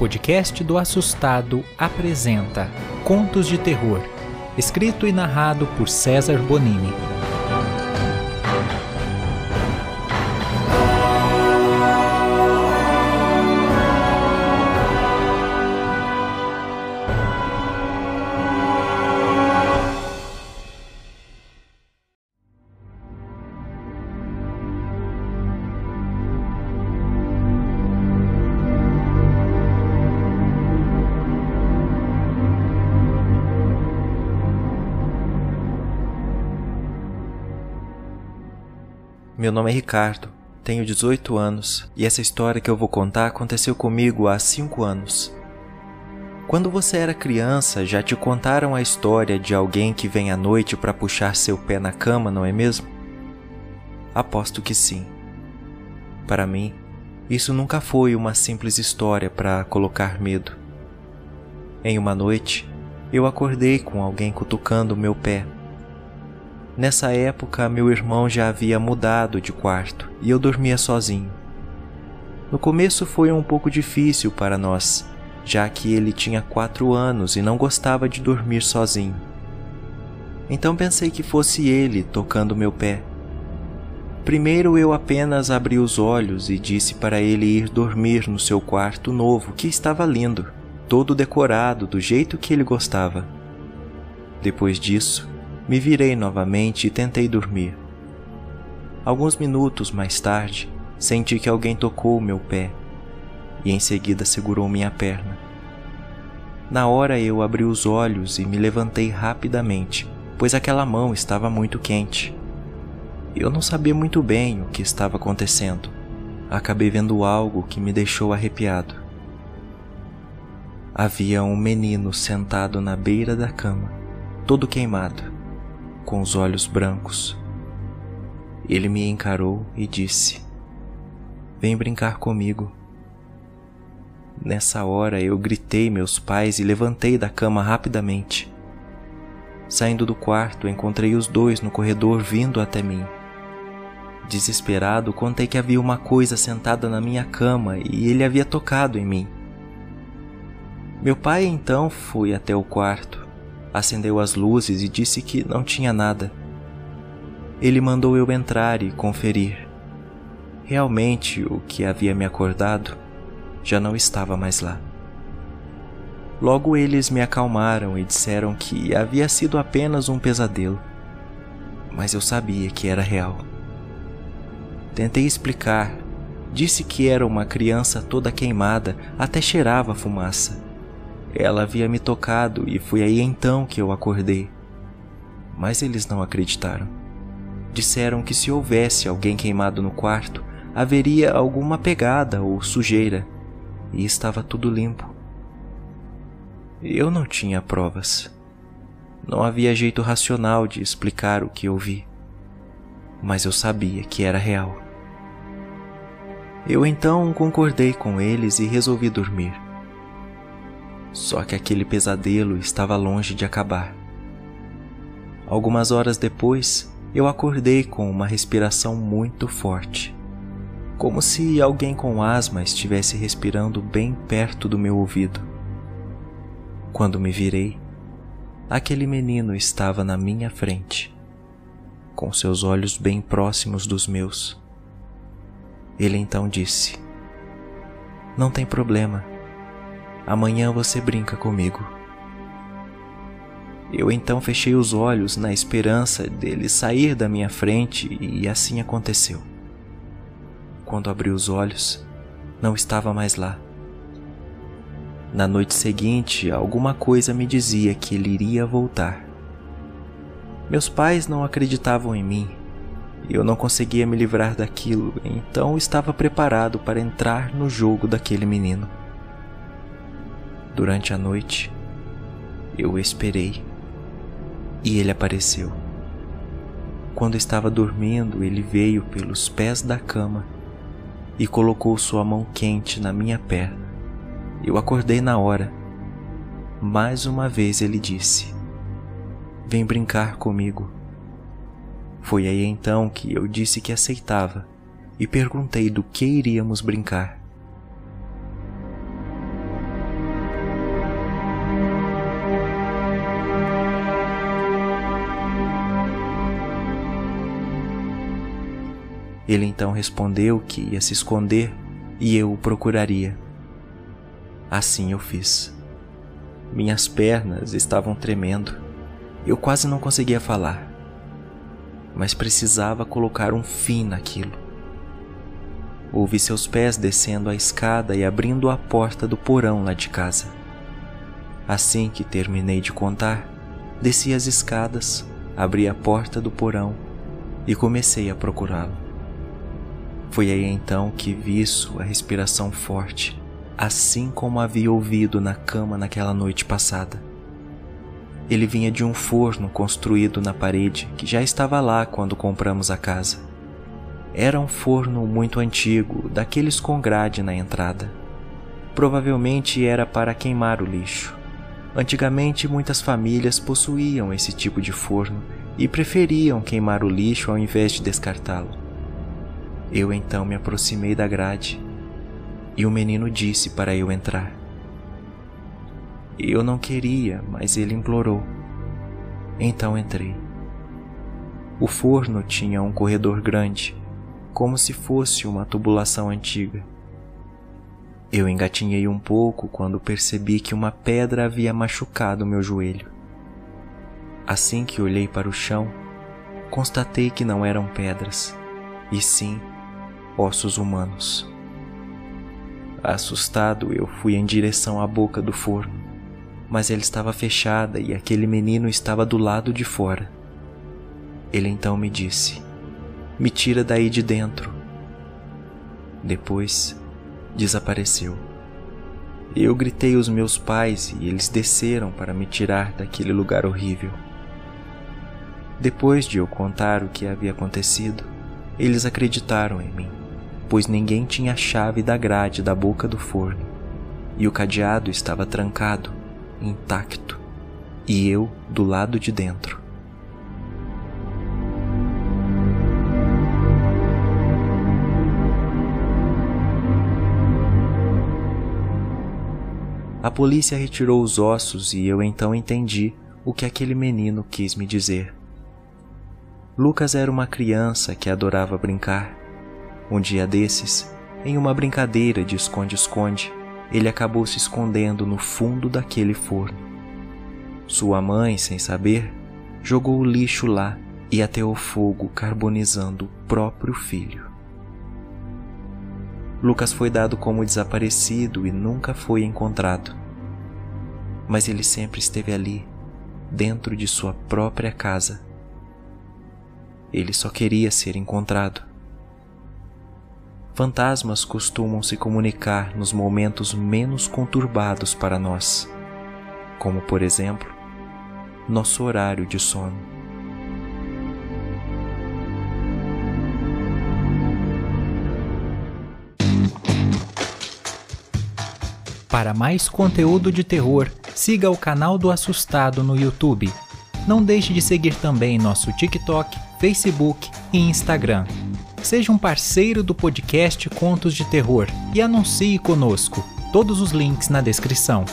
podcast do Assustado apresenta Contos de Terror, escrito e narrado por César Bonini. Meu nome é Ricardo, tenho 18 anos e essa história que eu vou contar aconteceu comigo há 5 anos. Quando você era criança, já te contaram a história de alguém que vem à noite para puxar seu pé na cama, não é mesmo? Aposto que sim. Para mim, isso nunca foi uma simples história para colocar medo. Em uma noite, eu acordei com alguém cutucando meu pé Nessa época, meu irmão já havia mudado de quarto e eu dormia sozinho. No começo foi um pouco difícil para nós, já que ele tinha quatro anos e não gostava de dormir sozinho. Então pensei que fosse ele tocando meu pé. Primeiro eu apenas abri os olhos e disse para ele ir dormir no seu quarto novo, que estava lindo, todo decorado do jeito que ele gostava. Depois disso, me virei novamente e tentei dormir. Alguns minutos mais tarde, senti que alguém tocou meu pé e em seguida segurou minha perna. Na hora eu abri os olhos e me levantei rapidamente, pois aquela mão estava muito quente. Eu não sabia muito bem o que estava acontecendo. Acabei vendo algo que me deixou arrepiado. Havia um menino sentado na beira da cama, todo queimado com os olhos brancos. Ele me encarou e disse: Vem brincar comigo. Nessa hora eu gritei meus pais e levantei da cama rapidamente. Saindo do quarto, encontrei os dois no corredor vindo até mim. Desesperado, contei que havia uma coisa sentada na minha cama e ele havia tocado em mim. Meu pai então foi até o quarto acendeu as luzes e disse que não tinha nada. Ele mandou eu entrar e conferir. Realmente, o que havia me acordado já não estava mais lá. Logo eles me acalmaram e disseram que havia sido apenas um pesadelo, mas eu sabia que era real. Tentei explicar, disse que era uma criança toda queimada, até cheirava fumaça. Ela havia me tocado e foi aí então que eu acordei. Mas eles não acreditaram. Disseram que se houvesse alguém queimado no quarto, haveria alguma pegada ou sujeira, e estava tudo limpo. Eu não tinha provas. Não havia jeito racional de explicar o que eu vi, mas eu sabia que era real. Eu então concordei com eles e resolvi dormir. Só que aquele pesadelo estava longe de acabar. Algumas horas depois, eu acordei com uma respiração muito forte, como se alguém com asma estivesse respirando bem perto do meu ouvido. Quando me virei, aquele menino estava na minha frente, com seus olhos bem próximos dos meus. Ele então disse: Não tem problema Amanhã você brinca comigo. Eu então fechei os olhos na esperança dele sair da minha frente e assim aconteceu. Quando abri os olhos, não estava mais lá. Na noite seguinte, alguma coisa me dizia que ele iria voltar. Meus pais não acreditavam em mim eu não conseguia me livrar daquilo, então estava preparado para entrar no jogo daquele menino. Durante a noite, eu esperei e ele apareceu. Quando estava dormindo, ele veio pelos pés da cama e colocou sua mão quente na minha perna. Eu acordei na hora. Mais uma vez ele disse: Vem brincar comigo. Foi aí então que eu disse que aceitava e perguntei do que iríamos brincar. Ele então respondeu que ia se esconder e eu o procuraria. Assim eu fiz. Minhas pernas estavam tremendo. Eu quase não conseguia falar. Mas precisava colocar um fim naquilo. Ouvi seus pés descendo a escada e abrindo a porta do porão lá de casa. Assim que terminei de contar, desci as escadas, abri a porta do porão e comecei a procurá-lo. Foi aí então que vi sua respiração forte assim como havia ouvido na cama naquela noite passada. Ele vinha de um forno construído na parede que já estava lá quando compramos a casa. Era um forno muito antigo, daqueles com grade na entrada. Provavelmente era para queimar o lixo. Antigamente, muitas famílias possuíam esse tipo de forno e preferiam queimar o lixo ao invés de descartá-lo. Eu então me aproximei da grade e o menino disse para eu entrar. Eu não queria, mas ele implorou. Então entrei. O forno tinha um corredor grande, como se fosse uma tubulação antiga. Eu engatinhei um pouco quando percebi que uma pedra havia machucado meu joelho. Assim que olhei para o chão, constatei que não eram pedras, e sim ossos humanos. Assustado, eu fui em direção à boca do forno, mas ela estava fechada e aquele menino estava do lado de fora. Ele então me disse: Me tira daí de dentro. Depois, desapareceu. Eu gritei os meus pais e eles desceram para me tirar daquele lugar horrível. Depois de eu contar o que havia acontecido, eles acreditaram em mim pois ninguém tinha a chave da grade da boca do forno, e o cadeado estava trancado, intacto, e eu do lado de dentro. A polícia retirou os ossos e eu então entendi o que aquele menino quis me dizer. Lucas era uma criança que adorava brincar um dia desses, em uma brincadeira de esconde-esconde, ele acabou se escondendo no fundo daquele forno. Sua mãe, sem saber, jogou o lixo lá e ateou fogo carbonizando o próprio filho. Lucas foi dado como desaparecido e nunca foi encontrado. Mas ele sempre esteve ali, dentro de sua própria casa. Ele só queria ser encontrado. Fantasmas costumam se comunicar nos momentos menos conturbados para nós, como por exemplo, nosso horário de sono. Para mais conteúdo de terror, siga o canal do Assustado no YouTube. Não deixe de seguir também nosso TikTok, Facebook e Instagram. Seja um parceiro do podcast Contos de Terror e anuncie conosco. Todos os links na descrição.